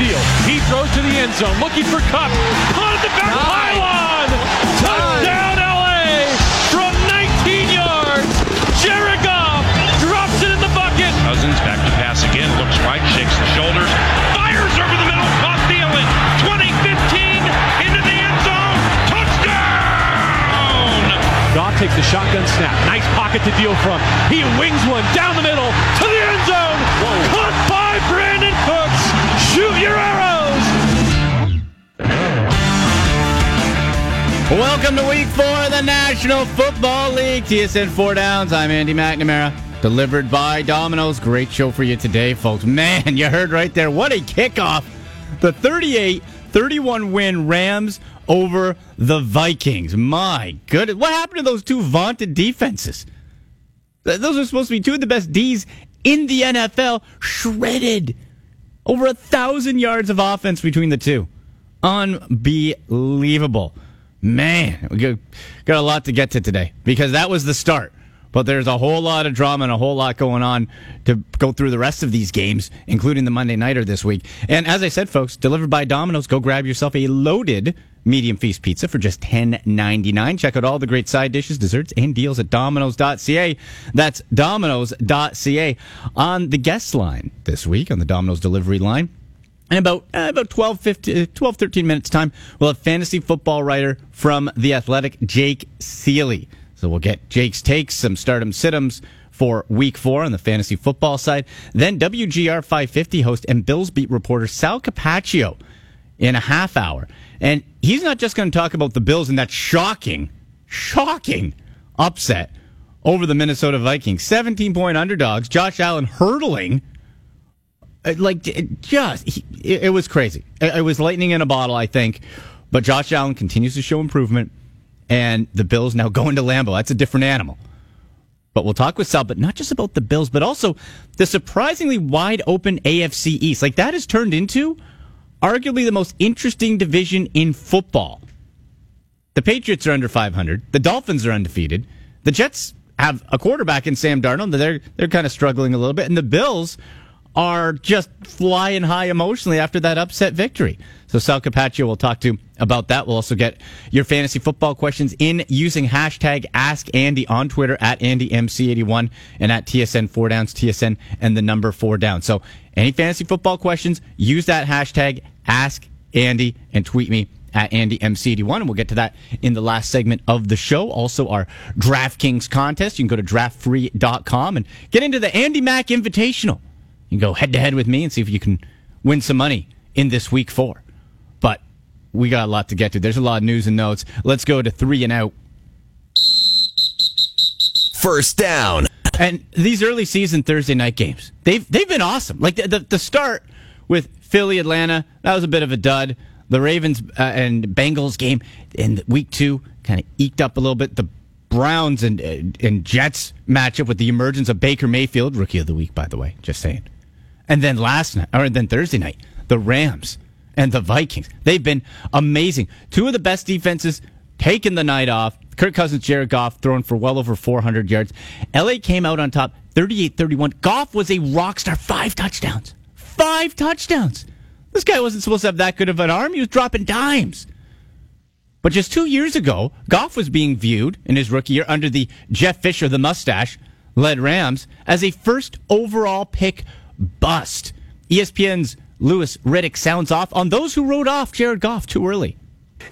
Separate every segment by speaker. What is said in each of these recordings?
Speaker 1: deal. He throws to the end zone, looking for Kupp. Caught at the back pylon. Touchdown LA from 19 yards. Jared Goff drops it in the bucket.
Speaker 2: Cousins back to pass again. Looks right, shakes the shoulders, fires over the middle. Caught Thielen. 20, 15 into the end zone. Touchdown!
Speaker 1: Goff takes the shotgun snap. Nice pocket to deal from. He wings one down the middle
Speaker 3: Welcome to week four of the National Football League. TSN Four Downs. I'm Andy McNamara. Delivered by Domino's. Great show for you today, folks. Man, you heard right there. What a kickoff. The 38 31 win Rams over the Vikings. My goodness. What happened to those two vaunted defenses? Those are supposed to be two of the best D's in the NFL. Shredded. Over a thousand yards of offense between the two. Unbelievable. Man, we got, got a lot to get to today because that was the start. But there's a whole lot of drama and a whole lot going on to go through the rest of these games, including the Monday Nighter this week. And as I said, folks, delivered by Domino's, go grab yourself a loaded medium feast pizza for just $10.99. Check out all the great side dishes, desserts, and deals at Domino's.ca. That's Domino's.ca. On the guest line this week, on the Domino's delivery line, in about uh, about 12, 15, uh, 12, 13 minutes time, we'll have fantasy football writer from The Athletic, Jake Ciely. So we'll get Jake's takes, some stardom situms for week four on the fantasy football side. Then WGR 550 host and Bills beat reporter Sal Capaccio in a half hour. And he's not just going to talk about the Bills and that shocking, shocking upset over the Minnesota Vikings. 17 point underdogs. Josh Allen hurdling uh, Uh, like it just he, it, was crazy. It, it was lightning in a bottle, I think. But Josh Allen continues to show improvement, and the Bills now going to Lambeau. That's a different animal. But we'll talk with Sal, but not just about the Bills, but also the surprisingly wide open AFC East. Like that has turned into arguably the most interesting division in football. The Patriots are under 500. The Dolphins are undefeated. The Jets have a quarterback in Sam Darnold. They're they're kind of struggling a little bit, and the Bills are just flying high emotionally after that upset victory. So Sal Capaccio will talk to about that. We'll also get your fantasy football questions in using hashtag Ask Andy on Twitter at AndyMC81 and at TSN four downs TSN and the number four down. So any fantasy football questions, use that hashtag Ask Andy and tweet me at AndyMC81, and we'll get to that in the last segment of the show. Also, our DraftKings contest. You can go to draftfree.com and get into the Andy Mack Invitational. You can go head to head with me and see if you can win some money in this week four. But we got a lot to get to. There's a lot of news and notes. Let's go to three and out.
Speaker 4: First down.
Speaker 3: And these early season Thursday night games, they've they've been awesome. Like the, the, the start with Philly Atlanta, that was a bit of a dud. The Ravens uh, and Bengals game in week two kind of eked up a little bit. The Browns and and Jets matchup with the emergence of Baker Mayfield, rookie of the week, by the way. Just saying. And then last night, or then Thursday night, the Rams and the Vikings. They've been amazing. Two of the best defenses taking the night off. Kirk Cousins, Jared Goff throwing for well over 400 yards. LA came out on top 38 31. Goff was a rock star, five touchdowns. Five touchdowns. This guy wasn't supposed to have that good of an arm. He was dropping dimes. But just two years ago, Goff was being viewed in his rookie year under the Jeff Fisher, the mustache led Rams, as a first overall pick bust. ESPN's Louis Riddick sounds off on those who wrote off Jared Goff too early.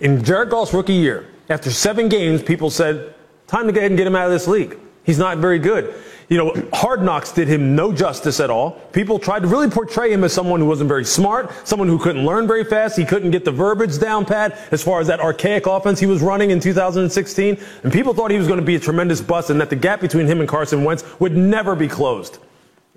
Speaker 5: In Jared Goff's rookie year, after seven games, people said, time to go ahead and get him out of this league. He's not very good. You know, Hard Knocks did him no justice at all. People tried to really portray him as someone who wasn't very smart, someone who couldn't learn very fast. He couldn't get the verbiage down pat as far as that archaic offense he was running in 2016. And people thought he was going to be a tremendous bust and that the gap between him and Carson Wentz would never be closed.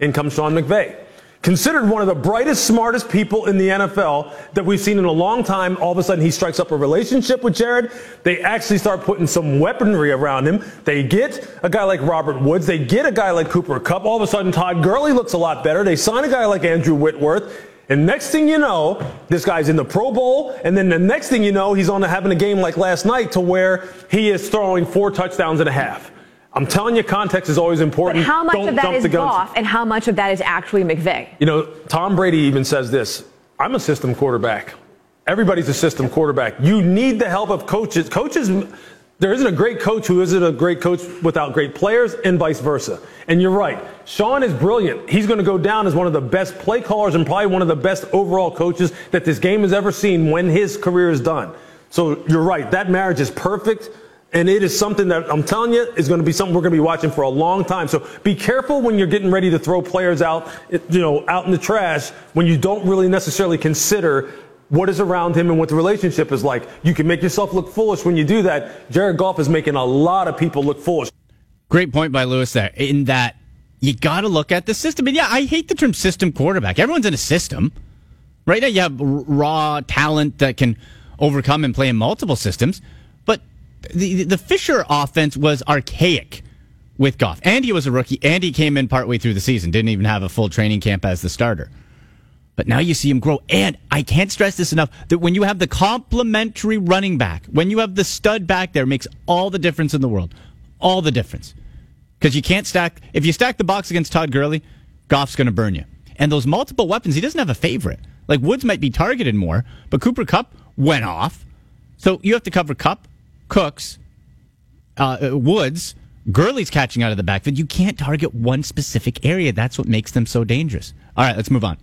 Speaker 5: In comes Sean McVay. Considered one of the brightest, smartest people in the NFL that we've seen in a long time. All of a sudden, he strikes up a relationship with Jared. They actually start putting some weaponry around him. They get a guy like Robert Woods. They get a guy like Cooper Kupp. All of a sudden, Todd Gurley looks a lot better. They sign a guy like Andrew Whitworth. And next thing you know, this guy's in the Pro Bowl. And then the next thing you know, he's on to having a game like last night to where he is throwing four touchdowns and a half. I'm telling you, context is always important.
Speaker 6: But how much
Speaker 5: Don't
Speaker 6: of that is. Goff and how much of that is actually McVay?
Speaker 5: You know, Tom Brady even says this. I'm a system quarterback. Everybody's a system quarterback. You need the help of coaches. Coaches, there isn't a great coach who isn't a great coach without great players, and vice versa. And you're right. Sean is brilliant. He's going to go down as one of the best play callers and probably one of the best overall coaches that this game has ever seen when his career is done. So you're right. That marriage is perfect. And it is something that I'm telling you is going to be something we're going to be watching for a long time. So be careful when you're getting ready to throw players out, you know, out in the trash when you don't really necessarily consider what is around him and what the relationship is like. You can make yourself look foolish when you do that. Jared Goff is making a lot of people look foolish.
Speaker 3: Great point by Louis there. In that you got to look at the system. And yeah, I hate the term system quarterback. Everyone's in a system. Right now, you have raw talent that can overcome and play in multiple systems. The the Fisher offense was archaic with Goff. Andy was a rookie. Andy came in partway through the season, didn't even have a full training camp as the starter. But now you see him grow. And I can't stress this enough that when you have the complementary running back, when you have the stud back there, makes all the difference in the world. All the difference. Because you can't stack, if you stack the box against Todd Gurley, Goff's going to burn you. And those multiple weapons, he doesn't have a favorite. Like Woods might be targeted more, but Cooper Kupp went off. So you have to cover Kupp, Cooks, uh, uh, Woods, Gurley's catching out of the backfield. You can't target one specific area. That's what makes them so dangerous. All right, let's move on.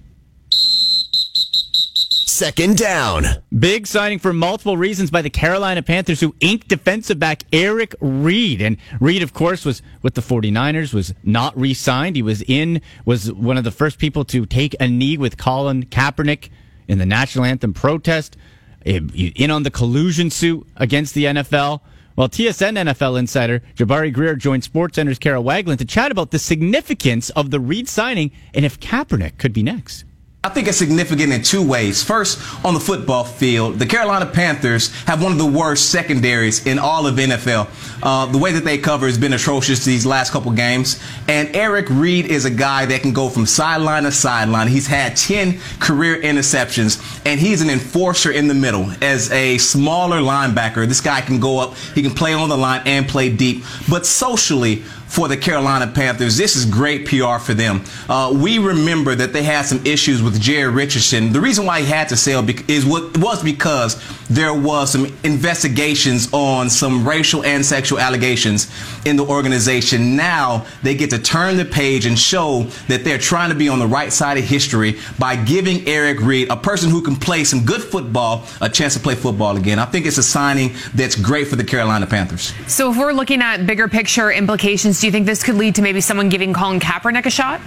Speaker 4: Second down.
Speaker 3: Big signing for multiple reasons by the Carolina Panthers who inked defensive back Eric Reid. And Reid, of course, was with the 49ers, was not re-signed. He was in, was one of the first people to take a knee with Colin Kaepernick in the national anthem protest, Eh, in on the collusion suit against the NFL. Well, TSN NFL insider Jabari Greer joined SportsCenter's Kara Wagland to chat about the significance of the Reid signing and if Kaepernick could be next.
Speaker 6: I think it's significant in two ways. First, on the football field, the Carolina Panthers have one of the worst secondaries in all of NFL. Uh, the way that they cover has been atrocious these last couple games. And Eric Reid is a guy that can go from sideline to sideline. He's had 10 career interceptions, and he's an enforcer in the middle. As a smaller linebacker, this guy can go up, he can play on the line and play deep. But socially, for the Carolina Panthers. This is great PR for them. Uh, we remember that they had some issues with Jerry Richardson. The reason why he had to sell is what was because there was some investigations on some racial and sexual allegations in the organization. Now they get to turn the page and show that they're trying to be on the right side of history by giving Eric Reid, a person who can play some good football, a chance to play football again. I think it's a signing that's great for the Carolina Panthers.
Speaker 7: So if we're looking at bigger picture implications do you think this could lead to maybe someone giving Colin Kaepernick a shot?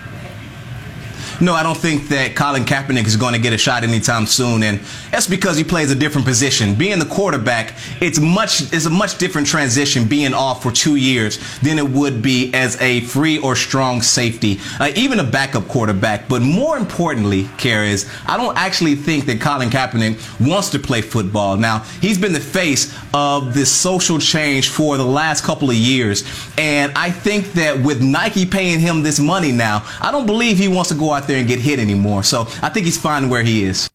Speaker 6: No, I don't think that Colin Kaepernick is going to get a shot anytime soon, and that's because he plays a different position. Being the quarterback, it's much it's a much different transition being off for two years than it would be as a free or strong safety, uh, even a backup quarterback. But more importantly, Kara, is I don't actually think that Colin Kaepernick wants to play football. Now he's been the face of this social change for the last couple of years, and I think that with Nike paying him this money now, I don't believe he wants to go out there there and get hit anymore. So I think he's fine where he is.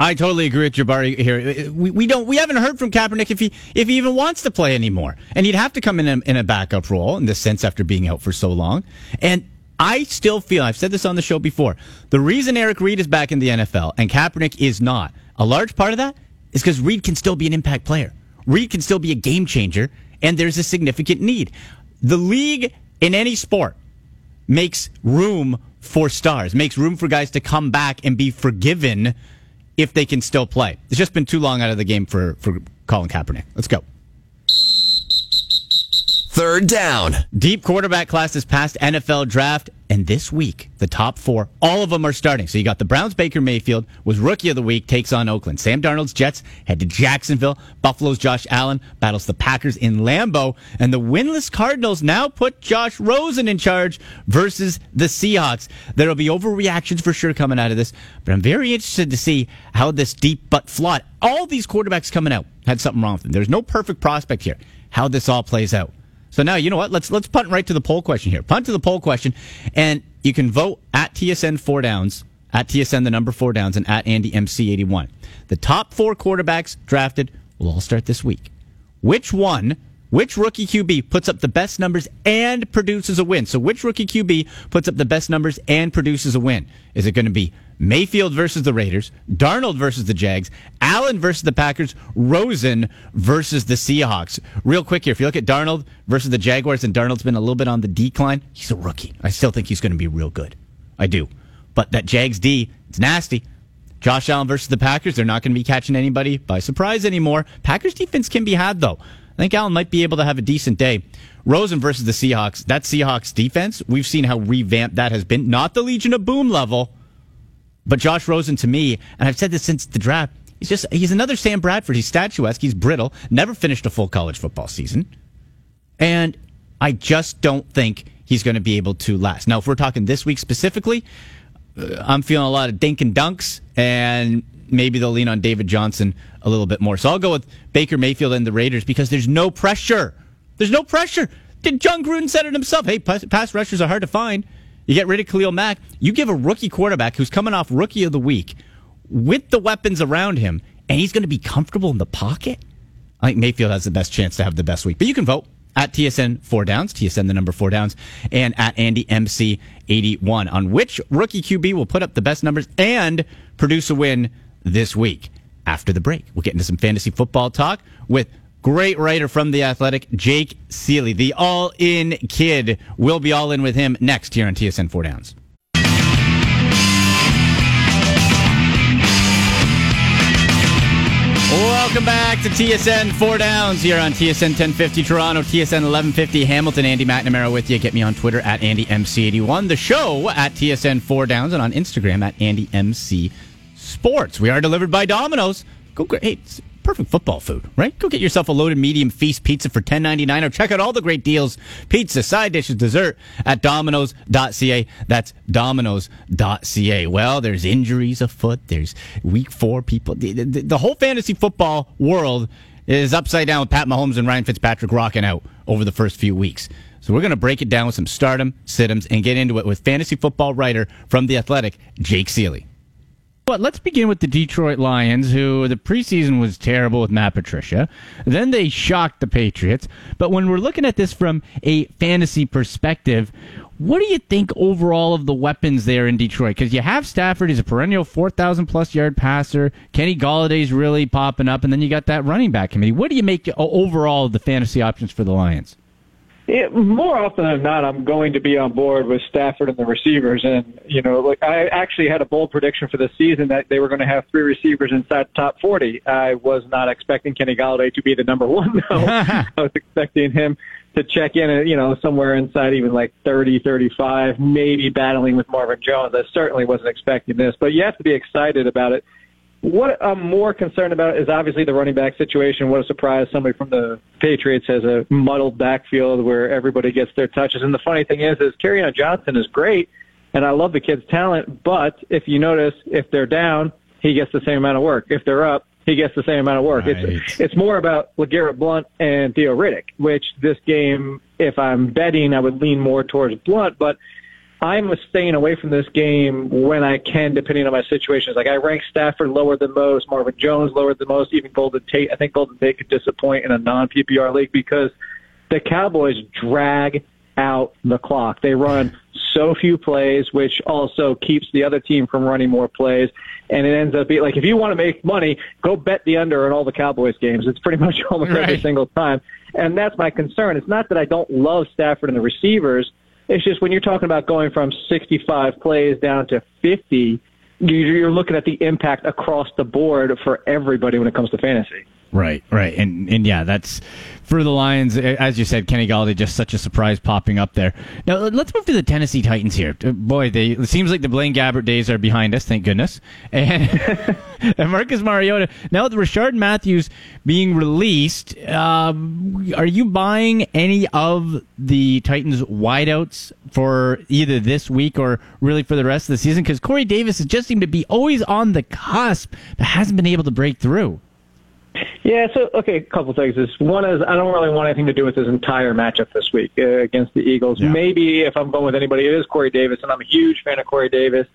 Speaker 3: I totally agree with Jabari here. We, we don't we haven't heard from Kaepernick if he if he even wants to play anymore, and he'd have to come in a, in a backup role in this sense after being out for so long. And I still feel I've said this on the show before. The reason Eric Reid is back in the NFL and Kaepernick is not a large part of that is because Reid can still be an impact player. Reid can still be a game changer, and there's a significant need. The league in any sport makes room for stars, makes room for guys to come back and be forgiven if they can still play. It's just been too long out of the game for, for Colin Kaepernick. Let's go.
Speaker 4: Third down.
Speaker 3: Deep quarterback class this past NFL draft. And this week, the top four, all of them are starting. So you got the Browns, Baker Mayfield was rookie of the week, takes on Oakland. Sam Darnold's Jets head to Jacksonville. Buffalo's Josh Allen battles the Packers in Lambeau. And the winless Cardinals now put Josh Rosen in charge versus the Seahawks. There'll be overreactions for sure coming out of this. But I'm very interested to see how this deep but flawed, all these quarterbacks coming out had something wrong with them. There's no perfect prospect here. How this all plays out. So now you know what? Let's let's punt right to the poll question here. Punt to the poll question, and you can vote at TSN four downs, at TSN the number four downs, and at Andy MC eighty one. The top four quarterbacks drafted will all start this week. Which one Which rookie QB puts up the best numbers and produces a win? So, which rookie QB puts up the best numbers and produces a win? Is it going to be Mayfield versus the Raiders, Darnold versus the Jags, Allen versus the Packers, Rosen versus the Seahawks? Real quick here, if you look at Darnold versus the Jaguars, and Darnold's been a little bit on the decline, he's a rookie. I still think he's going to be real good. I do. But that Jags D, it's nasty. Josh Allen versus the Packers, they're not going to be catching anybody by surprise anymore. Packers defense can be had, though. I think Allen might be able to have a decent day. Rosen versus the Seahawks. That Seahawks defense, we've seen how revamped that has been. Not the Legion of Boom level, but Josh Rosen to me, and I've said this since the draft, he's just he's another Sam Bradford. He's statuesque. He's brittle. Never finished a full college football season, and I just don't think he's going to be able to last. Now, if we're talking this week specifically, uh, I'm feeling a lot of dink and dunks, and maybe they'll lean on David Johnson a little bit more. So I'll go with Baker Mayfield and the Raiders because there's no pressure. There's no pressure. Did Jon Gruden said it himself? Hey, pass, rushers are hard to find. You get rid of Khalil Mack. You give a rookie quarterback who's coming off rookie of the week with the weapons around him, and he's going to be comfortable in the pocket. I think Mayfield has the best chance to have the best week. But you can vote at TSN four downs, TSN the number four downs, and at Andy MC eighty one on which rookie QB will put up the best numbers and produce a win this week. After the break, we'll get into some fantasy football talk with great writer from The Athletic, Jake Ciely, the all in kid. We'll be all in with him next here on TSN Four Downs. Welcome back to TSN Four Downs here on TSN 1050 Toronto, TSN 1150 Hamilton. Andy McNamara with you. Get me on Twitter at AndyMC81. The show at TSN Four Downs and on Instagram at AndyMC Sports. We are delivered by Domino's. Go great. Hey, perfect football food, right? Go get yourself a loaded medium feast pizza for ten ninety nine, or check out all the great deals, pizza, side dishes, dessert at Domino's.ca. That's Domino's.ca. Well, there's injuries afoot. There's week four people. The, the, the whole fantasy football world is upside down with Pat Mahomes and Ryan Fitzpatrick rocking out over the first few weeks. So we're going to break it down with some stardom, situms, and get into it with fantasy football writer from The Athletic, Jake Ciely. But let's begin with the Detroit Lions, who the preseason was terrible with Matt Patricia. Then they shocked the Patriots. But when we're looking at this from a fantasy perspective, what do you think overall of the weapons there in Detroit? Because you have Stafford, he's a perennial 4,000 plus yard passer. Kenny Golladay's really popping up. And then you got that running back committee. What do you make overall of the fantasy options for the Lions?
Speaker 8: Yeah, more often than not, I'm going to be on board with Stafford and the receivers. And, you know, like I actually had a bold prediction for the season that they were going to have three receivers inside the top 40. I was not expecting Kenny Golladay to be the number one, though. I was expecting him to check in, at, you know, somewhere inside even like 30, 35, maybe battling with Marvin Jones. I certainly wasn't expecting this, but you have to be excited about it what I'm more concerned about is obviously the running back situation. What a surprise somebody from the Patriots has a muddled backfield where everybody gets their touches. And the funny thing is, is Kerryon Johnson is great, and I love the kid's talent. But if you notice, if they're down, he gets the same amount of work. If they're up, he gets the same amount of work. Right. It's it's more about LeGarrette Blount and Theo Riddick, which this game, if I'm betting, I would lean more towards Blount, but I'm staying away from this game when I can, depending on my situations. Like I rank Stafford lower than most, Marvin Jones lower than most, even Golden Tate. I think Golden Tate could disappoint in a non PPR league because the Cowboys drag out the clock. They run so few plays, which also keeps the other team from running more plays. And it ends up being like if you want to make money, go bet the under in all the Cowboys games. It's pretty much almost right. every single time. And that's my concern. It's not that I don't love Stafford and the receivers it's just when you're talking about going from 65 plays down to 50, you're looking at the impact across the board for everybody when it comes to fantasy.
Speaker 3: Right, right, and and yeah, that's for the Lions. As you said, Kenny Golladay just such a surprise popping up there. Now let's move to the Tennessee Titans here. Uh, boy, they it seems like the Blaine Gabbert days are behind us. Thank goodness. And, and Marcus Mariota. Now with Rishard Matthews being released, um, are you buying any of the Titans wideouts for either this week or really for the rest of the season? Because Corey Davis has just seemed to be always on the cusp, but hasn't been able to break through.
Speaker 8: Yeah, so okay, a couple things. Is one is I don't really want anything to do with this entire matchup this week uh, against the Eagles. Yeah. Maybe if I'm going with anybody, it is Corey Davis, and I'm a huge fan of Corey Davis.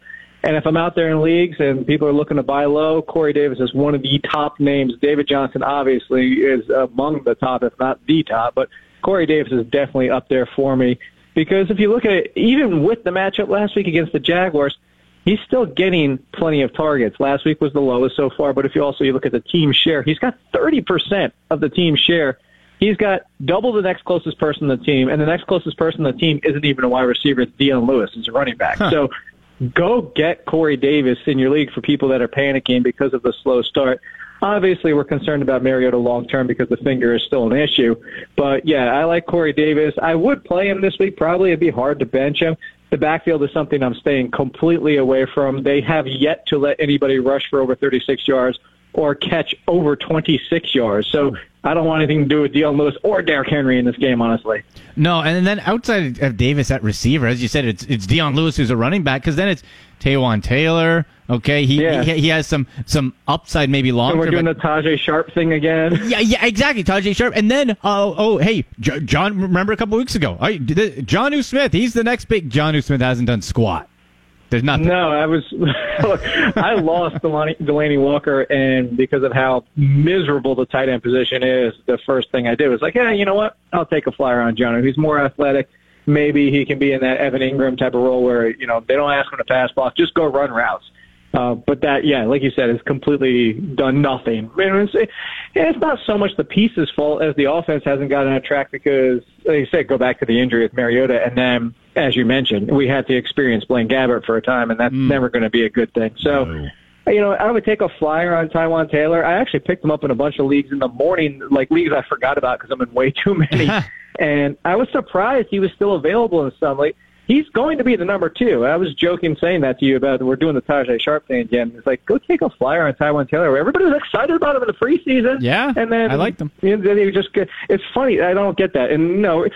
Speaker 8: And if I'm out there in leagues and people are looking to buy low, Corey Davis is one of the top names. David Johnson obviously is among the top, if not the top, but Corey Davis is definitely up there for me because if you look at it, even with the matchup last week against the Jaguars, he's still getting plenty of targets. Last week was the lowest so far, but if you also you look at the team share, he's got 30% of the team share. He's got double the next closest person on the team, and the next closest person on the team isn't even a wide receiver. It's Dion Lewis. It's a running back.
Speaker 3: Huh.
Speaker 8: So go get Corey Davis in your league for people that are panicking because of the slow start. Obviously, we're concerned about Mariota long term because the finger is still an issue. But yeah, I like Corey Davis. I would play him this week. Probably it'd be hard to bench him. The backfield is something I'm staying completely away from. They have yet to let anybody rush for over 36 yards or catch over 26 yards. So I don't want anything to do with Dion Lewis or Derrick Henry in this game, honestly.
Speaker 3: No, and then outside of Davis at receiver, as you said, it's it's Dion Lewis who's a running back because then it's Taywan Taylor. Okay, he,
Speaker 8: Yeah.
Speaker 3: he he has some some upside maybe long
Speaker 8: And we're doing
Speaker 3: but-
Speaker 8: the Tajaé Sharpe thing again.
Speaker 3: yeah, yeah, exactly. Tajaé Sharpe, and then oh, oh, hey, J- John. Remember a couple weeks ago, I, Jonnu Smith. He's the next big. Jonnu Smith hasn't done squat. There's nothing.
Speaker 8: No, I was. I lost Delanie, Delanie Walker, and because of how miserable the tight end position is, the first thing I did was like, yeah, you know what? I'll take a flyer on John. He's more athletic. Maybe he can be in that Evan Engram type of role where you know they don't ask him to pass block, just go run routes. Uh, but that, yeah, like you said, has completely done nothing. It's, it's not so much the pieces' fault as the offense hasn't gotten on track because, like you said, go back to the injury with Mariota, and then, as you mentioned, we had to experience Blaine Gabbert for a time, and that's never going to be a good thing. So, you know, I would take a flyer on Taywan Taylor. I actually picked him up in a bunch of leagues in the morning, like leagues I forgot about because I'm in way too many. and I was surprised he was still available in some. Like he's going to be the number two. I was joking saying that to you about we're doing the Tajaé Sharpe thing again. It's like go take a flyer on Taywan Taylor. Everybody was excited about him in the preseason.
Speaker 3: Yeah,
Speaker 8: and then
Speaker 3: I liked him.
Speaker 8: You know, then he just it's funny. I don't get that. And no,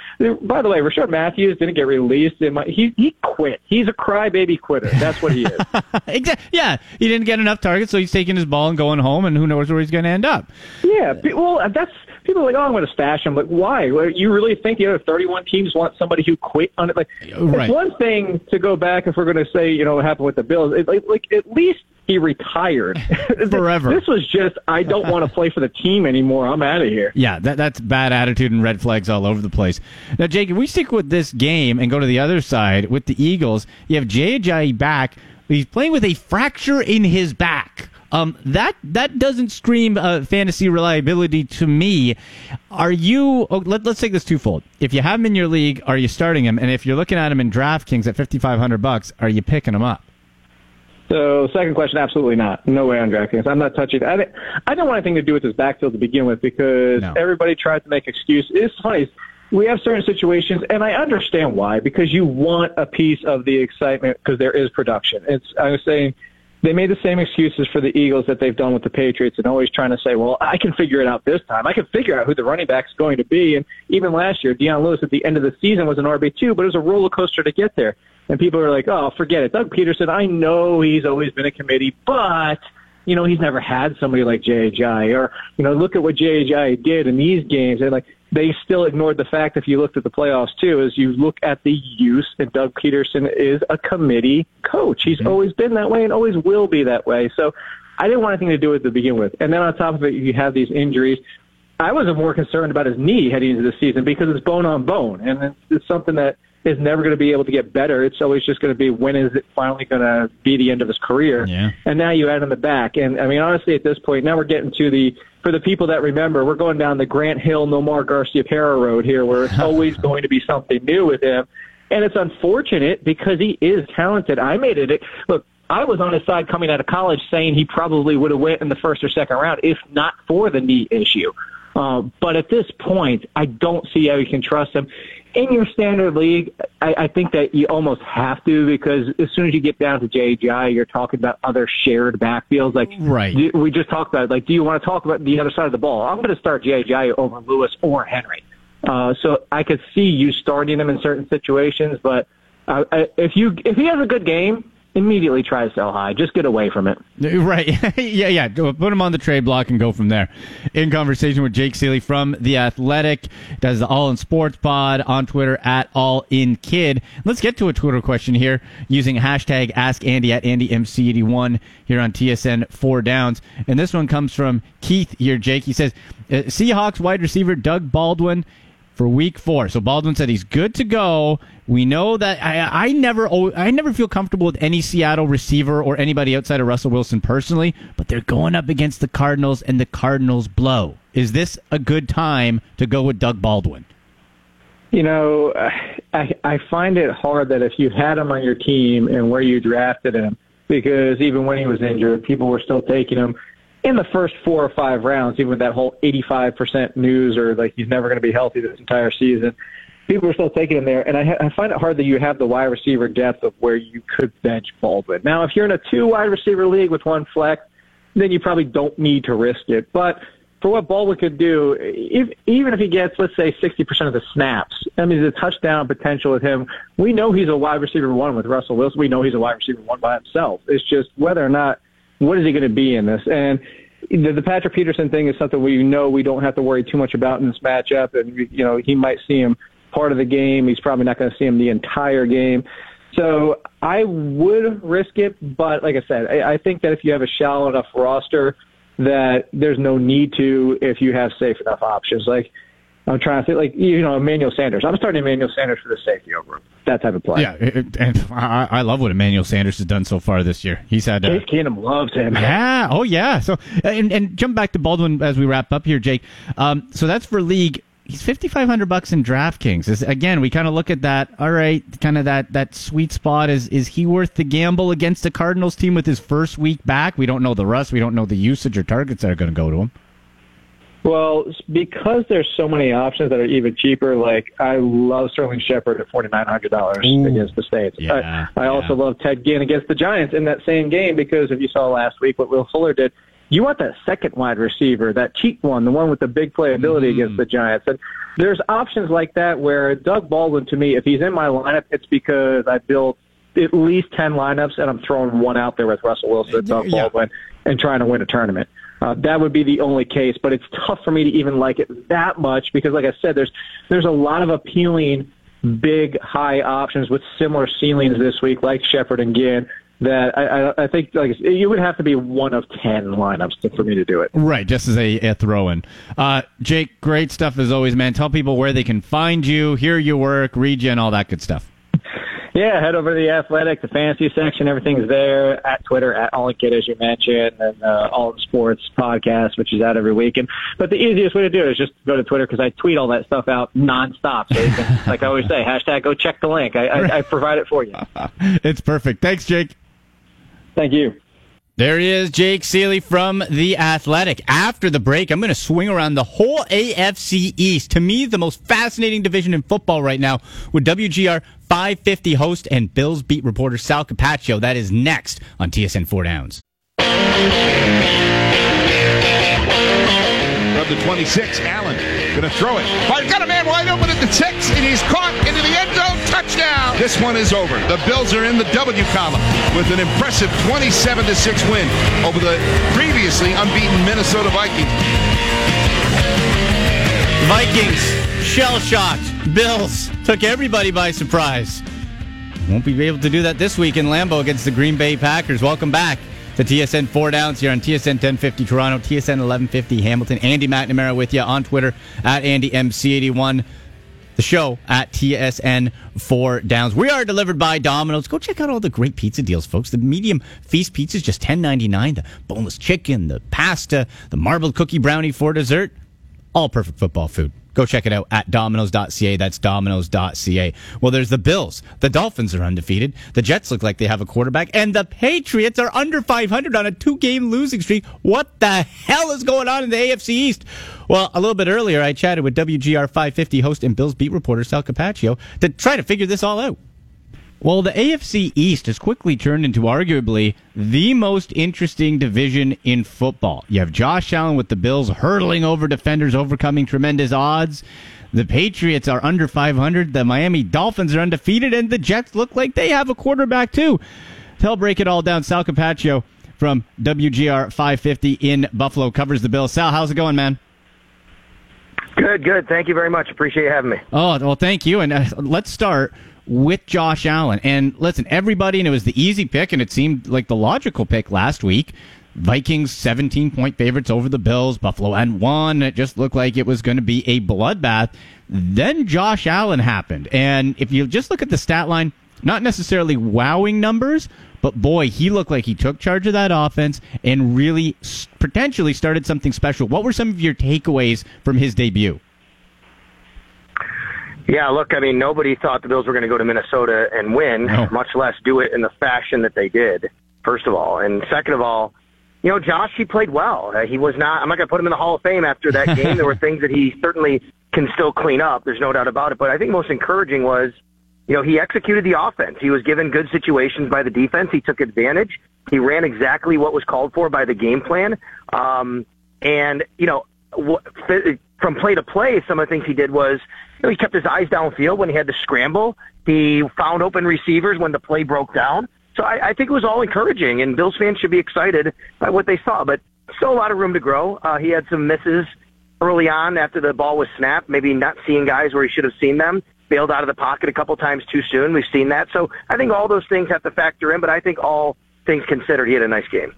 Speaker 8: by the way, Rishard Matthews didn't get released. In my, he he quit. He's a crybaby quitter. That's what he is.
Speaker 3: Exactly. Yeah, he didn't get enough targets, so he's taking his ball and going home, and who knows where he's going to end up.
Speaker 8: Yeah, well, that's people are like, oh, I'm going to stash him. Like, why? You really think the other 31 teams want somebody who quit on it? Like,
Speaker 3: Right.
Speaker 8: it's one thing to go back if we're going to say, you know, what happened with the Bills. It, like, like, at least he retired
Speaker 3: Forever.
Speaker 8: This was just, I don't want to play for the team anymore. I'm out of here.
Speaker 3: Yeah, that, that's bad attitude and red flags all over the place. Now, Jake, if we stick with this game and go to the other side with the Eagles, you have Jay Ajayi back. He's playing with a fracture in his back. Um, that that doesn't scream uh, fantasy reliability to me. Are you? Oh, let, let's take this twofold. If you have him in your league, are you starting him? And if you're looking at him in DraftKings at 5,500 bucks, are you picking him up?
Speaker 8: So, second question, absolutely not. No way on DraftKings. I'm not touching. I didn't, I didn't want anything to do with this backfield to begin with because
Speaker 3: No.
Speaker 8: everybody tried to make excuses. It's funny. We have certain situations, and I understand why because you want a piece of the excitement because there is production. It's I was saying they made the same excuses for the Eagles that they've done with the Patriots and always trying to say, well, I can figure it out this time. I can figure out who the running back is going to be. And even last year, Dion Lewis at the end of the season was an RB2, but it was a roller coaster to get there. And people are like, oh, forget it. Doug Pederson, I know he's always been a committee, but you know, he's never had somebody like J.J. or, you know, look at what J.J. did in these games. And like, they still ignored the fact, if you looked at the playoffs too, is you look at the use, and Doug Pederson is a committee coach. He's mm-hmm. always been that way and always will be that way. So I didn't want anything to do with it to begin with. And then on top of it, you have these injuries. I was more concerned about his knee heading into the season because it's bone on bone, and it's, it's something that is never going to be able to get better. It's always just going to be when is it finally going to be the end of his career?
Speaker 3: Yeah.
Speaker 8: And now you add in the back, and I mean honestly, at this point, now we're getting to the for the people that remember, we're going down the Grant Hill, Nomar Garciaparra road here, where it's always going to be something new with him, and it's unfortunate because he is talented. I made it. Look, I was on his side coming out of college, saying he probably would have went in the first or second round if not for the knee issue. Uh, but at this point, I don't see how you can trust him. In your standard league, I, I think that you almost have to because as soon as you get down to JGI, you're talking about other shared backfields. Like
Speaker 3: Right.
Speaker 8: we just talked about, like, do you want to talk about the other side of the ball? I'm going to start JGI over Lewis or Henry. Uh, so I could see you starting him in certain situations, but uh, if you if he has a good game immediately try to sell high. Just get away from it.
Speaker 3: Right. yeah, yeah. Put him on the trade block and go from there. In conversation with Jake Ciely from The Athletic, does the All in Sports Pod on Twitter at All In Kid. Let's get to a Twitter question here using hashtag Ask Andy at AndyMC81 here on TSN Four Downs. And this one comes from Keith here, Jake. He says, uh, Seahawks wide receiver Doug Baldwin for week four. So Baldwin said he's good to go. We know that I, I never I never feel comfortable with any Seattle receiver or anybody outside of Russell Wilson personally, but they're going up against the Cardinals and the Cardinals blow. Is this a good time to go with Doug Baldwin?
Speaker 8: You know, I I find it hard that if you had him on your team and where you drafted him, because even when he was injured, people were still taking him in the first four or five rounds, even with that whole 85% news or like he's never going to be healthy this entire season, people are still taking him there. And I, I find it hard that you have the wide receiver depth of where you could bench Baldwin. Now, if you're in a two wide receiver league with one flex, then you probably don't need to risk it. But for what Baldwin could do, if, even if he gets, let's say, 60% of the snaps, I mean, a touchdown potential with him. We know he's a wide receiver one with Russell Wilson. We know he's a wide receiver one by himself. It's just whether or not what is he going to be in this? And the, the Patrick Peterson thing is something we know we don't have to worry too much about in this matchup. And, you know, he might see him part of the game. He's probably not going to see him the entire game. So I would risk it, but like I said, I, I think that if you have a shallow enough roster, that there's no need to if you have safe enough options. Like I'm trying to think, like you know, Emmanuel Sanders. I'm starting Emmanuel Sanders for the safety over him. That type of play.
Speaker 3: Yeah, and I, I love what Emmanuel Sanders has done so far this year. He's had
Speaker 8: uh, Case Keenum loves him.
Speaker 3: Yeah, oh yeah. So and, and jump back to Baldwin as we wrap up here, Jake. Um, so that's for league. He's fifty five hundred bucks in DraftKings. Is, again, we kind of look at that. All right, kind of that that sweet spot. Is is he worth the gamble against the Cardinals team with his first week back? We don't know the rust. We don't know the usage or targets that are going to go to him.
Speaker 8: Well, because there's so many options that are even cheaper, like I love Sterling Shepard at forty nine hundred dollars against the Saints.
Speaker 3: Yeah,
Speaker 8: I, I
Speaker 3: yeah.
Speaker 8: also love Ted Ginn against the Giants in that same game because if you saw last week what Will Fuller did, you want that second wide receiver, that cheap one, the one with the big playability
Speaker 3: Mm-hmm.
Speaker 8: against the Giants. And there's options like that where Doug Baldwin, to me, if he's in my lineup, it's because I built at least 10 lineups and I'm throwing one out there with Russell Wilson Doug
Speaker 3: Yeah.
Speaker 8: Baldwin and trying to win a tournament. Uh, that would be the only case, but it's tough for me to even like it that much because, like I said, there's there's a lot of appealing big high options with similar ceilings this week, like Shepard and Ginn. That I, I, I think like you would have to be one of ten lineups to, for me to do it.
Speaker 3: Right, just as a, a throw in. Uh, Jake, great stuff as always, man. Tell people where they can find you, hear your work, read you, and all that good stuff.
Speaker 8: Yeah, head over to the Athletic, the fantasy section. Everything's there at Twitter at All Kid, as you mentioned, and uh, All In Sports podcast, which is out every week. And but the easiest way to do it is just go to Twitter because I tweet all that stuff out nonstop. So can, like I always say, hashtag go check the link. I, I, I provide it for you.
Speaker 3: it's perfect. Thanks, Jake.
Speaker 8: Thank you.
Speaker 3: There he is, Jake Ciely from The Athletic. After the break, I'm going to swing around the whole AFC East. To me, the most fascinating division in football right now with WGR 550 host and Bills beat reporter Sal Capaccio. That is next on TSN 4 Downs.
Speaker 9: From the 26, Allen going to throw it. But got a man wide open at the six, and he's caught into the end zone. Touchdown. This one is over. The Bills are in the W column with an impressive 27 to 6 win over the previously unbeaten Minnesota Vikings.
Speaker 3: Vikings, shell shocked. Bills took everybody by surprise. Won't be able to do that this week in Lambeau against the Green Bay Packers. Welcome back to TSN 4 Downs here on TSN 1050 Toronto, TSN 1150 Hamilton. Andy McNamara with you on Twitter at AndyMC81. The show at TSN 4 Downs. We are delivered by Domino's. Go check out all the great pizza deals, folks. The medium feast pizza is just $10.99. The boneless chicken, the pasta, the marbled cookie brownie for dessert all perfect football food. Go check it out at dominoes.ca. That's dominoes.ca. Well, there's the Bills. The Dolphins are undefeated. The Jets look like they have a quarterback. And the Patriots are under 500 on a two game losing streak. What the hell is going on in the AFC East? Well, a little bit earlier, I chatted with WGR 550 host and Bills beat reporter Sal Capaccio to try to figure this all out. Well, the AFC East has quickly turned into arguably the most interesting division in football. You have Josh Allen with the Bills hurtling over defenders, overcoming tremendous odds. The Patriots are under 500. The Miami Dolphins are undefeated, and the Jets look like they have a quarterback too. to help break it all down, Sal Capaccio from WGR 550 in Buffalo covers the Bills. Sal, how's it going, man?
Speaker 10: Good, good. Thank you very much. Appreciate you having me.
Speaker 3: Oh, well, thank you. And uh, let's start with Josh Allen. And listen, everybody, and it was the easy pick, and it seemed like the logical pick last week. Vikings 17 point favorites over the Bills. Buffalo and one. It just looked like it was going to be a bloodbath. Then Josh Allen happened. And if you just look at the stat line, not necessarily wowing numbers, but boy, he looked like he took charge of that offense and really potentially started something special. What were some of your takeaways from his debut?
Speaker 10: Yeah, look, I mean, nobody thought the Bills were going to go to Minnesota and win, no. much less do it in the fashion that they did, first of all. And second of all, you know, Josh, he played well. Uh, he was not, I'm not going to put him in the Hall of Fame after that game. there were things that he certainly can still clean up. There's no doubt about it. But I think most encouraging was, you know, he executed the offense. He was given good situations by the defense. He took advantage. He ran exactly what was called for by the game plan. Um, and, you know, from play to play, some of the things he did was, know, he kept his eyes downfield when he had to scramble. He found open receivers when the play broke down. So I, I think it was all encouraging, and Bills fans should be excited by what they saw. But still a lot of room to grow. Uh, he had some misses early on after the ball was snapped, maybe not seeing guys where he should have seen them. Bailed out of the pocket a couple times too soon. We've seen that. So I think all those things have to factor in, but I think all things considered, he had a nice game.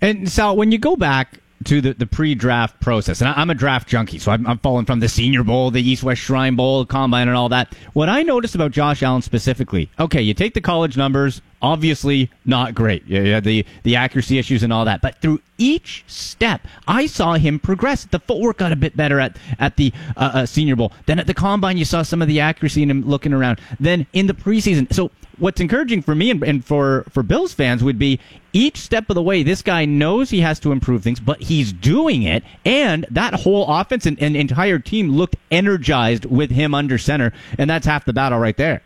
Speaker 3: And Sal, when you go back to the, the pre-draft process, and I, am a draft junkie, so I'm, I'm following from the Senior Bowl, the East West Shrine Bowl, Combine, and all that. What I noticed about Josh Allen specifically, okay, you take the college numbers, obviously not great. Yeah, the the accuracy issues and all that. But through each step, I saw him progress. The footwork got a bit better at at the uh, uh, Senior Bowl. Then at the combine, you saw some of the accuracy in him looking around. Then in the preseason, so what's encouraging for me and, and, for, for Bills fans would be each step of the way, this guy knows he has to improve things, but he's doing it. And that whole offense and, and entire team looked energized with him under center. And that's half the battle right there.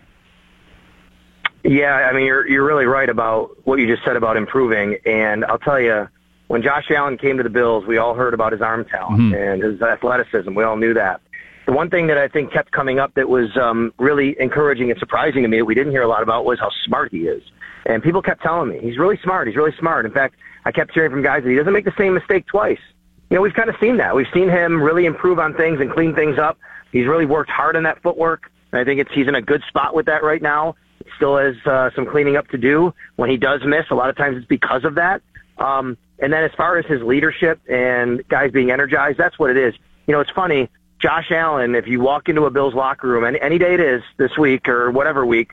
Speaker 10: Yeah, I mean, you're you're really right about what you just said about improving. And I'll tell you, when Josh Allen came to the Bills, we all heard about his arm talent mm-hmm. and his athleticism. We all knew that. The one thing that I think kept coming up that was um, really encouraging and surprising to me that we didn't hear a lot about was how smart he is. And people kept telling me he's really smart. He's really smart. In fact, I kept hearing from guys that he doesn't make the same mistake twice. You know, we've kind of seen that. We've seen him really improve on things and clean things up. He's really worked hard on that footwork. And I think it's he's in a good spot with that right now still has uh, some cleaning up to do. When he does miss, a lot of times it's because of that. Um, and then as far as his leadership and guys being energized, that's what it is. You know, it's funny. Josh Allen, if you walk into a Bills locker room, any, any day it is this week or whatever week,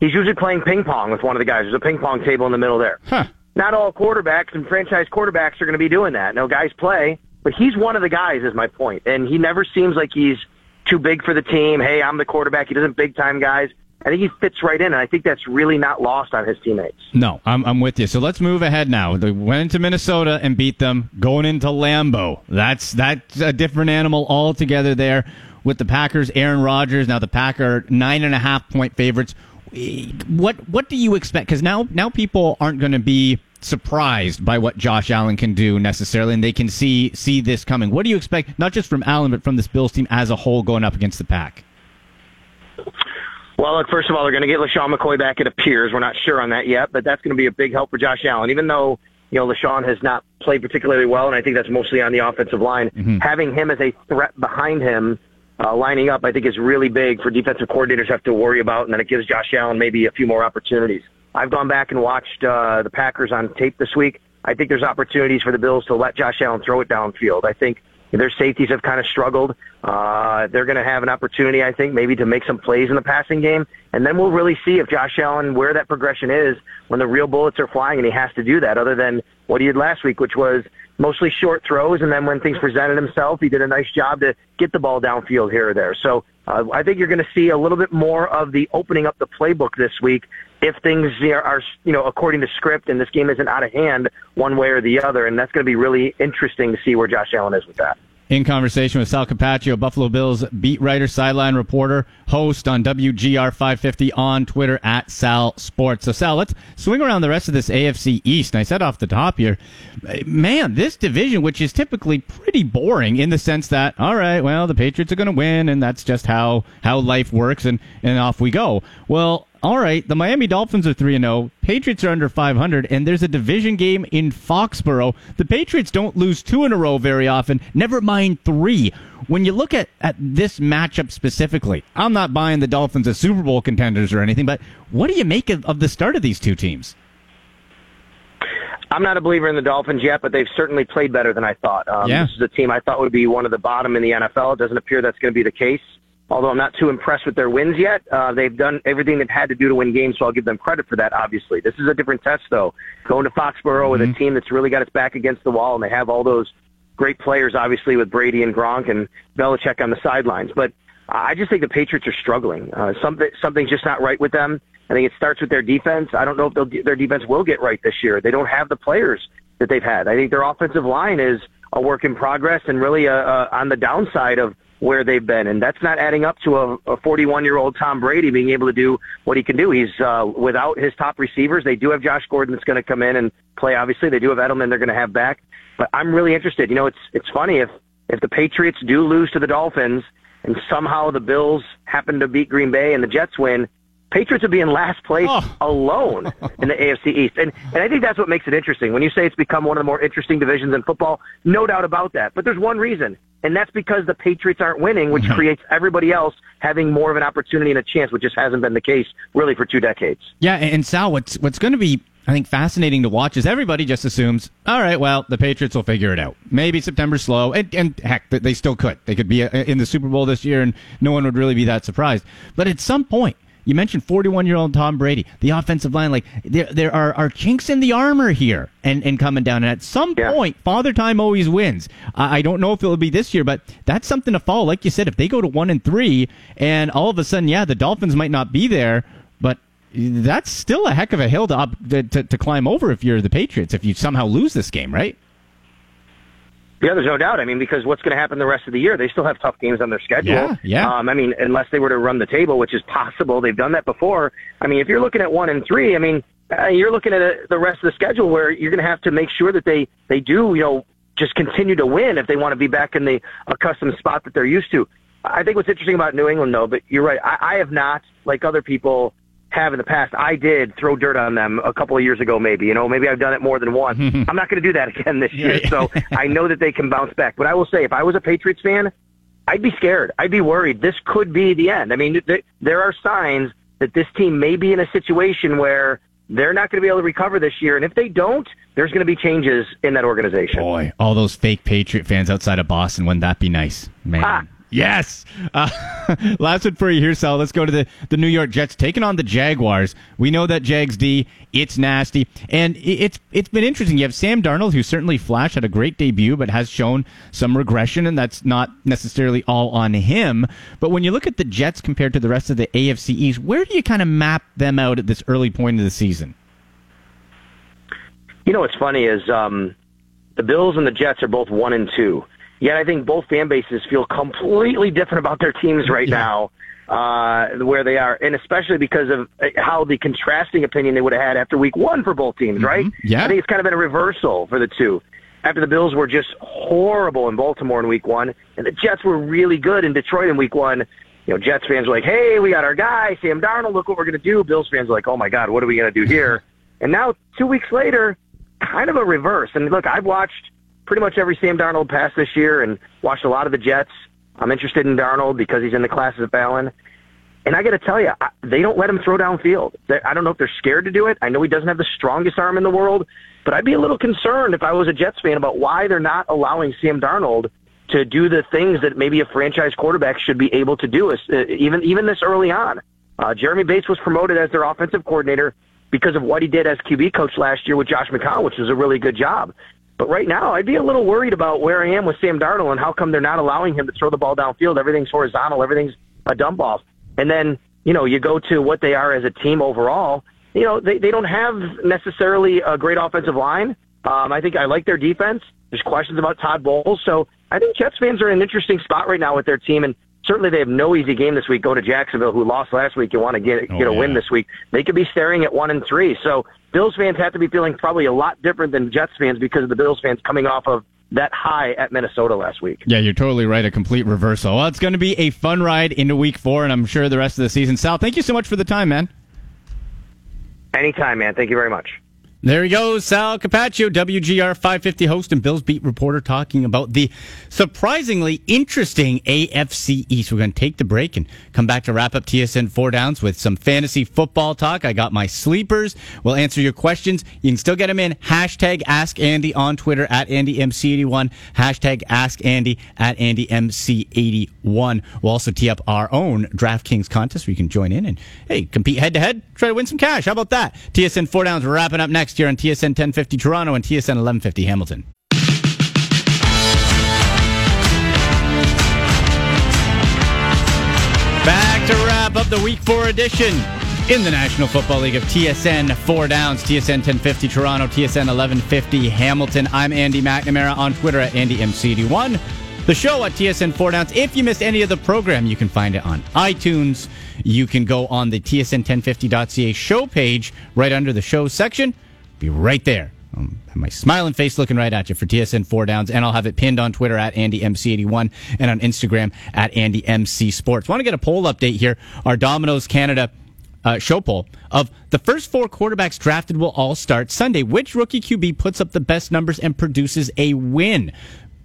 Speaker 10: he's usually playing ping pong with one of the guys. There's a ping pong table in the middle there.
Speaker 3: Huh.
Speaker 10: Not all quarterbacks and franchise quarterbacks are going to be doing that. No guys play, but he's one of the guys, is my point. And he never seems like he's too big for the team. Hey, I'm the quarterback. He doesn't big time guys. I think he fits right in, and I think that's really not lost on his teammates.
Speaker 3: No, I'm, I'm with you. So let's move ahead now. They went into Minnesota and beat them. Going into Lambeau, that's that's a different animal altogether. There with the Packers, Aaron Rodgers. Now the Packer nine and a half point favorites. What what do you expect? Because now now people aren't going to be surprised by what Josh Allen can do necessarily, and they can see see this coming. What do you expect, not just from Allen, but from this Bills team as a whole going up against the Pack?
Speaker 10: Well, look, first of all, they're going to get LeSean McCoy back, it appears. We're not sure on that yet, but that's going to be a big help for Josh Allen. Even though, you know, LeSean has not played particularly well, and I think that's mostly on the offensive line, mm-hmm. having him as a threat behind him uh, lining up, I think is really big for defensive coordinators to have to worry about, and then it gives Josh Allen maybe a few more opportunities. I've gone back and watched uh, the Packers on tape this week. I think there's opportunities for the Bills to let Josh Allen throw it downfield. I think their safeties have kind of struggled. Uh, they're going to have an opportunity, I think, maybe to make some plays in the passing game. And then we'll really see if Josh Allen, where that progression is when the real bullets are flying and he has to do that, other than what he did last week, which was mostly short throws. And then when things presented himself, he did a nice job to get the ball downfield here or there. So uh, I think you're going to see a little bit more of the opening up the playbook this week if things are, are, you know, according to script and this game isn't out of hand one way or the other. And that's going to be really interesting to see where Josh Allen is with that.
Speaker 3: In conversation with Sal Capaccio, Buffalo Bills beat writer, sideline reporter, host on WGR 550 on Twitter at Sal Sports. So, Sal, let's swing around the rest of this AFC East. And I said off the top here, man, this division, which is typically pretty boring in the sense that, all right, well, the Patriots are going to win, and that's just how, how life works, and, and off we go. Well, all right, the Miami Dolphins are 3 0, Patriots are under 500, and there's a division game in Foxborough. The Patriots don't lose two in a row very often, never mind three. When you look at, at this matchup specifically, I'm not buying the Dolphins as Super Bowl contenders or anything, but what do you make of, of the start of these two teams?
Speaker 10: I'm not a believer in the Dolphins yet, but they've certainly played better than I thought. Um,
Speaker 3: Yeah.
Speaker 10: This is a team I thought would be one of the bottom in the NFL. It doesn't appear that's going to be the case. Although I'm not too impressed with their wins yet, uh, they've done everything they've had to do to win games, so I'll give them credit for that. Obviously, this is a different test, though. Going to Foxborough with a team that's really got its back against the wall, and they have all those great players, obviously with Brady and Gronk and Belichick on the sidelines. But I just think the Patriots are struggling. Uh, something something's just not right with them. I think it starts with their defense. I don't know if their defense will get right this year. They don't have the players that they've had. I think their offensive line is a work in progress and really uh, uh, on the downside of where they've been, and that's not adding up to a, a 41-year-old Tom Brady being able to do what he can do. He's uh, without his top receivers. They do have Josh Gordon that's going to come in and play. Obviously, they do have Edelman. They're going to have back, but I'm really interested. You know, it's it's funny if if the Patriots do lose to the Dolphins and somehow the Bills happen to beat Green Bay and the Jets win, Patriots would be in last place alone in the AFC East. And and I think that's what makes it interesting. When you say it's become one of the more interesting divisions in football, no doubt about that. But there's one reason, and that's because the Patriots aren't winning, which creates everybody else having more of an opportunity and a chance, which just hasn't been the case really for two decades.
Speaker 3: Yeah, and, Sal, what's what's going to be, I think, fascinating to watch is everybody just assumes, all right, well, the Patriots will figure it out. Maybe September's slow, and, and heck, they- they still could. They could be uh, in the Super Bowl this year, and no one would really be that surprised. But at some point, you mentioned 41 year old Tom Brady, the offensive line, like there there are, are chinks in the armor here, and, and coming down. And at some point, Father Time always wins. I, I don't know if it'll be this year, but that's something to follow. Like you said, if they go to one and three, and all of a sudden, yeah, the Dolphins might not be there, but that's still a heck of a hill to, up, to, to, to climb over if you're the Patriots, if you somehow lose this game, right?
Speaker 10: Yeah, there's no doubt. I mean, because what's going to happen the rest of the year? They still have tough games on their schedule.
Speaker 3: Yeah, yeah.
Speaker 10: Um, I mean, unless they were to run the table, which is possible. They've done that before. I mean, if you're looking at one and three, I mean, uh, you're looking at a, the rest of the schedule where you're going to have to make sure that they they do, you know, just continue to win if they want to be back in the accustomed spot that they're used to. I think what's interesting about New England, though, but you're right. I, I have not, like other people have in the past. I did throw dirt on them a couple of years ago, maybe. You know, maybe I've done it more than once. I'm not going to do that again this year. So I know that they can bounce back. But I will say, if I was a Patriots fan, I'd be scared. I'd be worried. This could be the end. I mean, th- there are signs that this team may be in a situation where they're not going to be able to recover this year. And if they don't, there's going to be changes in that organization.
Speaker 3: Boy, all those fake Patriot fans outside of Boston, wouldn't that be nice? Man. Ah, Yes. Uh, last one for you here, Sal. Let's go to the, the New York Jets taking on the Jaguars. We know that Jags D, it's nasty. And it's it's been interesting. You have Sam Darnold, who certainly flashed, had a great debut, but has shown some regression, and that's not necessarily all on him. But when you look at the Jets compared to the rest of the AFC East, where do you kind of map them out at this early point of the season?
Speaker 10: You know what's funny is um, the Bills and the Jets are both one and two. Yet I think both fan bases feel completely different about their teams right now, uh, where they are, and especially because of uh, how the contrasting opinion they would have had after Week One for both teams, right?
Speaker 3: Yeah.
Speaker 10: I think it's kind of been a reversal for the two. After the Bills were just horrible in Baltimore in Week One, and the Jets were really good in Detroit in Week One. You know, Jets fans were like, "Hey, we got our guy, Sam Darnold. Look what we're going to do." Bills fans were like, "Oh my God, what are we going to do here?" And now, two weeks later, kind of a reverse. And look, I've watched pretty much every Sam Darnold pass this year and watched a lot of the Jets. I'm interested in Darnold because he's in the class of Allen. And I got to tell you, they don't let him throw downfield. I don't know if they're scared to do it. I know he doesn't have the strongest arm in the world, but I'd be a little concerned if I was a Jets fan about why they're not allowing Sam Darnold to do the things that maybe a franchise quarterback should be able to do, uh, even even this early on. Uh, Jeremy Bates was promoted as their offensive coordinator because of what he did as QB coach last year with Josh McCown, which was a really good job. But right now, I'd be a little worried about where I am with Sam Darnold and how come they're not allowing him to throw the ball downfield. Everything's horizontal, everything's a dump off. And then, you know, you go to what they are as a team overall. You know, they, they don't have necessarily a great offensive line. Um, I think I like their defense. There's questions about Todd Bowles. So I think Jets fans are in an interesting spot right now with their team. And certainly they have no easy game this week. Go to Jacksonville, who lost last week. and want to get, oh, get a win this week. They could be staring at one and three. So Bills fans have to be feeling probably a lot different than Jets fans because of the Bills fans coming off of that high at Minnesota last week.
Speaker 3: Yeah, you're totally right. A complete reversal. Well, it's going to be a fun ride into week four, and I'm sure the rest of the season. Sal, thank you so much for the time, man.
Speaker 10: Anytime, man. Thank you very much.
Speaker 3: There he goes, Sal Capaccio, WGR 550 host and Bills beat reporter, talking about the surprisingly interesting AFC East. We're going to take the break and come back to wrap up TSN four downs with some fantasy football talk. I got my sleepers. We'll answer your questions. You can still get them in. Hashtag Ask Andy on Twitter at AndyMC81. Hashtag Ask Andy at AndyMC81. We'll also tee up our own DraftKings contest where you can join in and, hey, compete head to head, try to win some cash. How about that? TSN four downs. We're wrapping up next year on TSN 1050 Toronto and TSN 1150 Hamilton. Back to wrap up the week four edition in the National Football League of TSN Four Downs, TSN 1050 Toronto, TSN 1150 Hamilton. I'm Andy McNamara on Twitter at AndyMC81. The show at TSN Four Downs. If you missed any of the program, you can find it on iTunes. You can go on the TSN1050.ca show page right under the show section. Be right there. Um, have my smiling face looking right at you for TSN Four Downs, and I'll have it pinned on Twitter at AndyMC81 and on Instagram at AndyMC Sports. Want to get a poll update here? Our Domino's Canada uh, show poll of the first four quarterbacks drafted will all start Sunday. Which rookie QB puts up the best numbers and produces a win?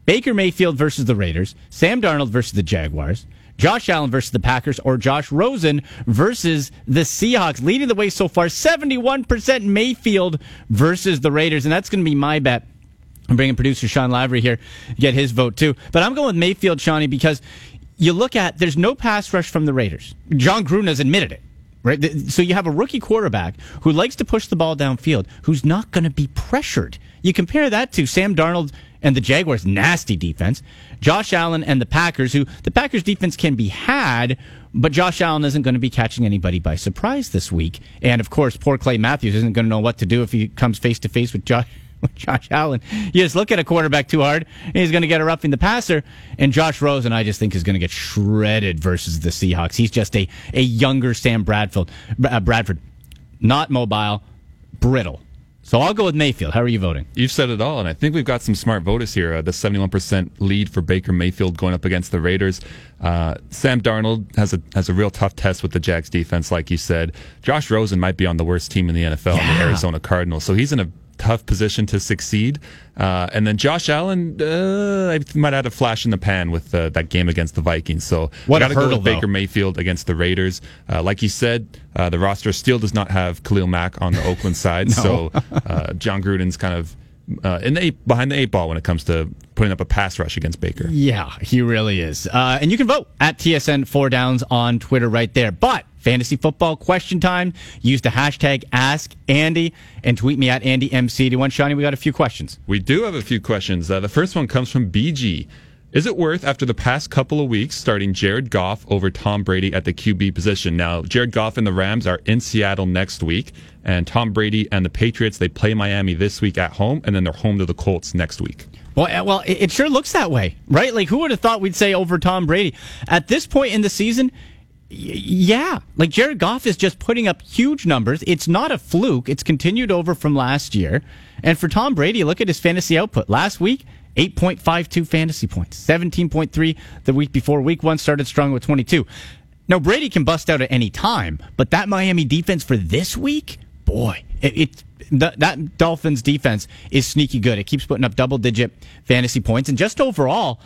Speaker 3: Baker Mayfield versus the Raiders, Sam Darnold versus the Jaguars, Josh Allen versus the Packers, or Josh Rosen versus the Seahawks. Leading the way so far, 71% Mayfield versus the Raiders, and that's going to be my bet. I'm bringing producer Sean Lavery here, get his vote too. But I'm going with Mayfield, Shawnee, because you look at there's no pass rush from the Raiders. Jon Gruden has admitted it. Right? So you have a rookie quarterback who likes to push the ball downfield, who's not going to be pressured. You compare that to Sam Darnold and the Jaguars' nasty defense, Josh Allen and the Packers, who the Packers' defense can be had, but Josh Allen isn't going to be catching anybody by surprise this week. And of course, poor Clay Matthews isn't going to know what to do if he comes face to face with Josh. With Josh Allen, you just look at a quarterback too hard, and he's going to get a roughing the passer. And Josh Rosen, I just think, is going to get shredded versus the Seahawks. He's just a, a younger Sam Bradford, uh, Bradford, not mobile, brittle. So I'll go with Mayfield. How are you voting?
Speaker 11: You've said it all, and I think we've got some smart voters here. Uh, the 71% lead for Baker Mayfield going up against the Raiders. Uh, Sam Darnold has a has a real tough test with the Jags defense, like you said. Josh Rosen might be on the worst team in the NFL, yeah. in the Arizona Cardinals. So he's in a tough position to succeed. Uh, and then Josh Allen, uh, I might have a flash in the pan with uh, that game against the Vikings. So
Speaker 3: what
Speaker 11: got to
Speaker 3: go
Speaker 11: with Baker. Mayfield against the Raiders. Uh, like you said, uh, the roster still does not have Khalil Mack on the Oakland side.
Speaker 3: no.
Speaker 11: So uh, Jon Gruden's kind of uh, in the eight, behind the eight ball when it comes to putting up a pass rush against Baker.
Speaker 3: Yeah, he really is. Uh, and you can vote at TSN Four Downs on Twitter right there. But fantasy football question time. Use the hashtag Ask Andy and tweet me at AndyMC81. Shawnee, we got a few questions.
Speaker 11: We do have a few questions. Uh, the first one comes from BG. Is it worth, after the past couple of weeks, starting Jared Goff over Tom Brady at the QB position? Now, Jared Goff and the Rams are in Seattle next week, and Tom Brady and the Patriots, they play Miami this week at home, and then they're home to the Colts next week.
Speaker 3: Well, well, it sure looks that way, right? Like, who would have thought we'd say over Tom Brady? At this point in the season, yeah, like Jared Goff is just putting up huge numbers. It's not a fluke. It's continued over from last year. And for Tom Brady, look at his fantasy output. Last week, 8.52 fantasy points, 17.3 the week before. Week one started strong with 22. Now, Brady can bust out at any time, but that Miami defense for this week, boy, it, it that, that Dolphins defense is sneaky good. It keeps putting up double digit fantasy points. And just overall,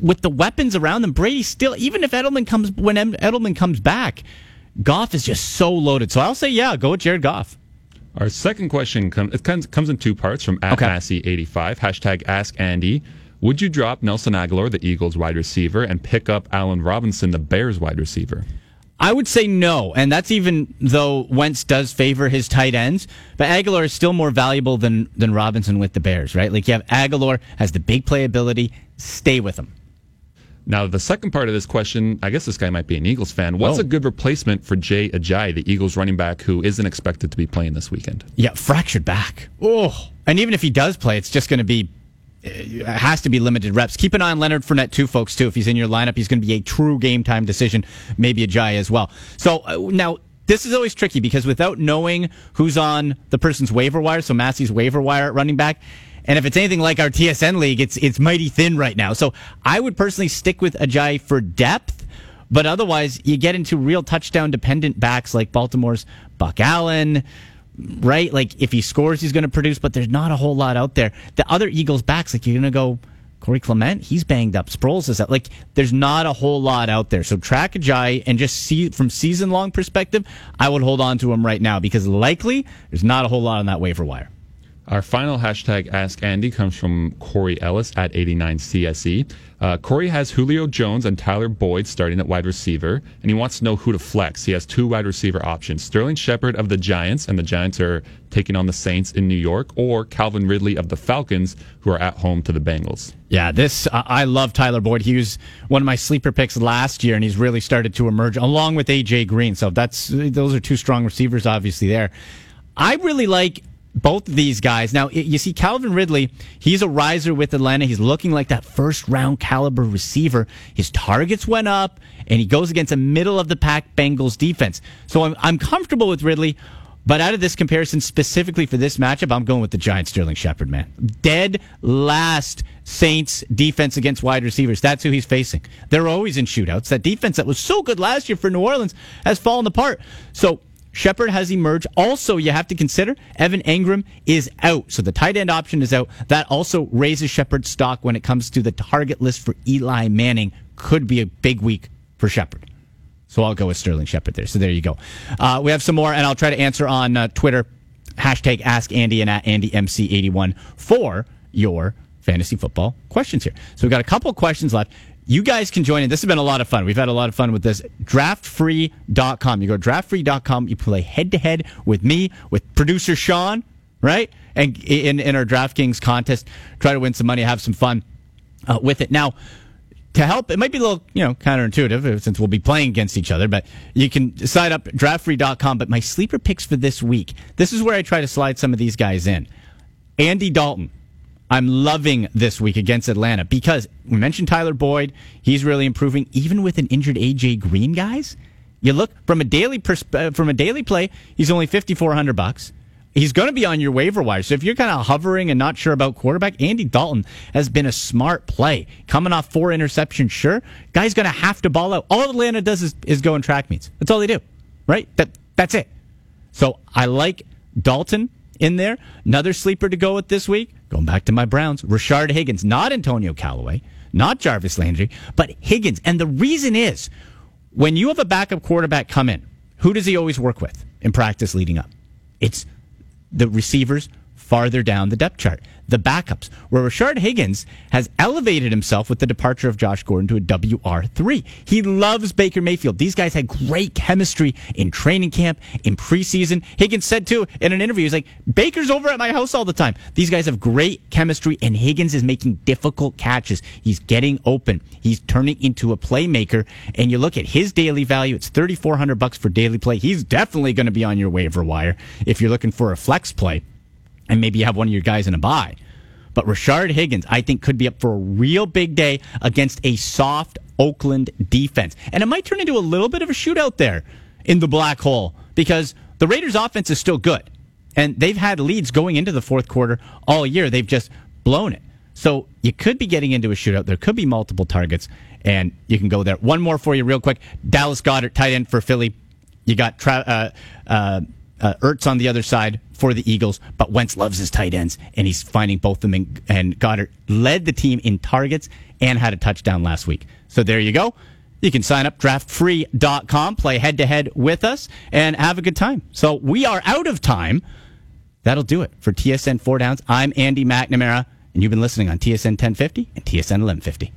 Speaker 3: with the weapons around them, Brady still, even if Edelman comes, when Edelman comes back, Goff is just so loaded. So I'll say, yeah, go with Jared Goff.
Speaker 11: Our second question comes it comes, comes in two parts from at
Speaker 3: Okay.
Speaker 11: Massey85. Hashtag Ask Andy. Would you drop Nelson Agholor, the Eagles wide receiver, and pick up Allen Robinson, the Bears wide receiver?
Speaker 3: I would say no, and that's even though Wentz does favor his tight ends, but Agholor is still more valuable than than Robinson with the Bears, right? Like you have Aguilar has the big playability, stay with him.
Speaker 11: Now, the second part of this question, I guess this guy might be an Eagles fan. What's
Speaker 3: Oh.
Speaker 11: a good replacement for Jay Ajayi, the Eagles running back who isn't expected to be playing this weekend?
Speaker 3: Yeah, fractured back. Oh, and even if he does play, it's just going to be it has to be limited reps. Keep an eye on Leonard Fournette too, folks. Too, if he's in your lineup, he's going to be a true game time decision. Maybe Ajayi as well. So uh, now this is always tricky because without knowing who's on the person's waiver wire, so Massey's waiver wire at running back. And if it's anything like our TSN league, it's it's mighty thin right now. So I would personally stick with Ajayi for depth, but otherwise you get into real touchdown dependent backs like Baltimore's Buck Allen. right? Like if he scores, he's going to produce, but there's not a whole lot out there. The other Eagles backs, like you're going to go Corey Clement, he's banged up. Sproles is out. Like there's not a whole lot out there. So track Ajayi and just see from season long perspective, I would hold on to him right now because likely there's not a whole lot on that waiver wire.
Speaker 11: Our final hashtag Ask Andy comes from Corey Ellis at 89CSE. Uh, Corey has Julio Jones and Tyler Boyd starting at wide receiver, and he wants to know who to flex. He has two wide receiver options Sterling Shepard of the Giants, and the Giants are taking on the Saints in New York, or Calvin Ridley of the Falcons, who are at home to the Bengals.
Speaker 3: Yeah, this, uh, I love Tyler Boyd. He was one of my sleeper picks last year, and he's really started to emerge along with AJ Green. So that's, those are two strong receivers, obviously, there. I really like both of these guys. Now, you see, Calvin Ridley, he's a riser with Atlanta. He's looking like that first round caliber receiver. His targets went up, and he goes against a middle of the pack Bengals defense. So I'm, I'm comfortable with Ridley. But out of this comparison, specifically for this matchup, I'm going with the Giant Sterling Shepard, man. Dead last Saints defense against wide receivers. That's who he's facing. They're always in shootouts. That defense that was so good last year for New Orleans has fallen apart. So Shepard has emerged. Also, you have to consider Evan Engram is out. So the tight end option is out. That also raises Shepard's stock when it comes to the target list for Eli Manning. Could be a big week for Shepard. So I'll go with Sterling Shepard there. So there you go. Uh, we have some more, and I'll try to answer on uh, Twitter. Hashtag Ask Andy and at AndyMC81 for your fantasy football questions here. So we've got a couple questions left. You guys can join in. This has been a lot of fun. We've had a lot of fun with this. Draftfree.com. You go to draftfree.com. You play head to head with me, with producer Sean, right? And in, in our DraftKings contest, try to win some money, have some fun uh, with it. Now, to help, it might be a little, you know, counterintuitive since we'll be playing against each other, but you can sign up draftfree.com. But my sleeper picks for this week, this is where I try to slide some of these guys in. Andy Dalton. I'm loving this week against Atlanta because we mentioned Tyler Boyd. He's really improving, even with an injured AJ Green, guys. You look from a daily persp- uh, from a daily play, he's only fifty four hundred bucks. He's going to be on your waiver wire. So if you're kind of hovering and not sure about quarterback, Andy Dalton has been a smart play. Coming off four interceptions, sure. Guy's going to have to ball out. All Atlanta does is, is go in track meets. That's all they do, right? That that's it. So I like Dalton in there. Another sleeper to go with this week. Going back to my Browns, Rashard Higgins, not Antonio Callaway, not Jarvis Landry, but Higgins. And the reason is when you have a backup quarterback come in, who does he always work with in practice leading up? It's the receivers farther down the depth chart the backups, where Rashard Higgins has elevated himself with the departure of Josh Gordon to a WR3. He loves Baker Mayfield. These guys had great chemistry in training camp, in preseason. Higgins said too in an interview, he's like, Baker's over at my house all the time. These guys have great chemistry, and Higgins is making difficult catches. He's getting open. He's turning into a playmaker. And you look at his daily value, it's 3400 bucks for daily play. He's definitely going to be on your waiver wire if you're looking for a flex play and maybe you have one of your guys in a bye. But Rashard Higgins, I think, could be up for a real big day against a soft Oakland defense. And it might turn into a little bit of a shootout there in the black hole because the Raiders' offense is still good. And they've had leads going into the fourth quarter all year. They've just blown it. So you could be getting into a shootout. There could be multiple targets, and you can go there. One more for you, real quick. Dallas Goedert, tight end for Philly. You got uh, uh, uh, Ertz on the other side for the Eagles, but Wentz loves his tight ends, and he's finding both them. In, and Goedert led the team in targets and had a touchdown last week. So there you go. You can sign up draftfree.com, play head to head with us, and have a good time. So we are out of time. That'll do it for TSN 4 Downs. I'm Andy McNamara, and you've been listening on TSN 1050 and TSN 1150.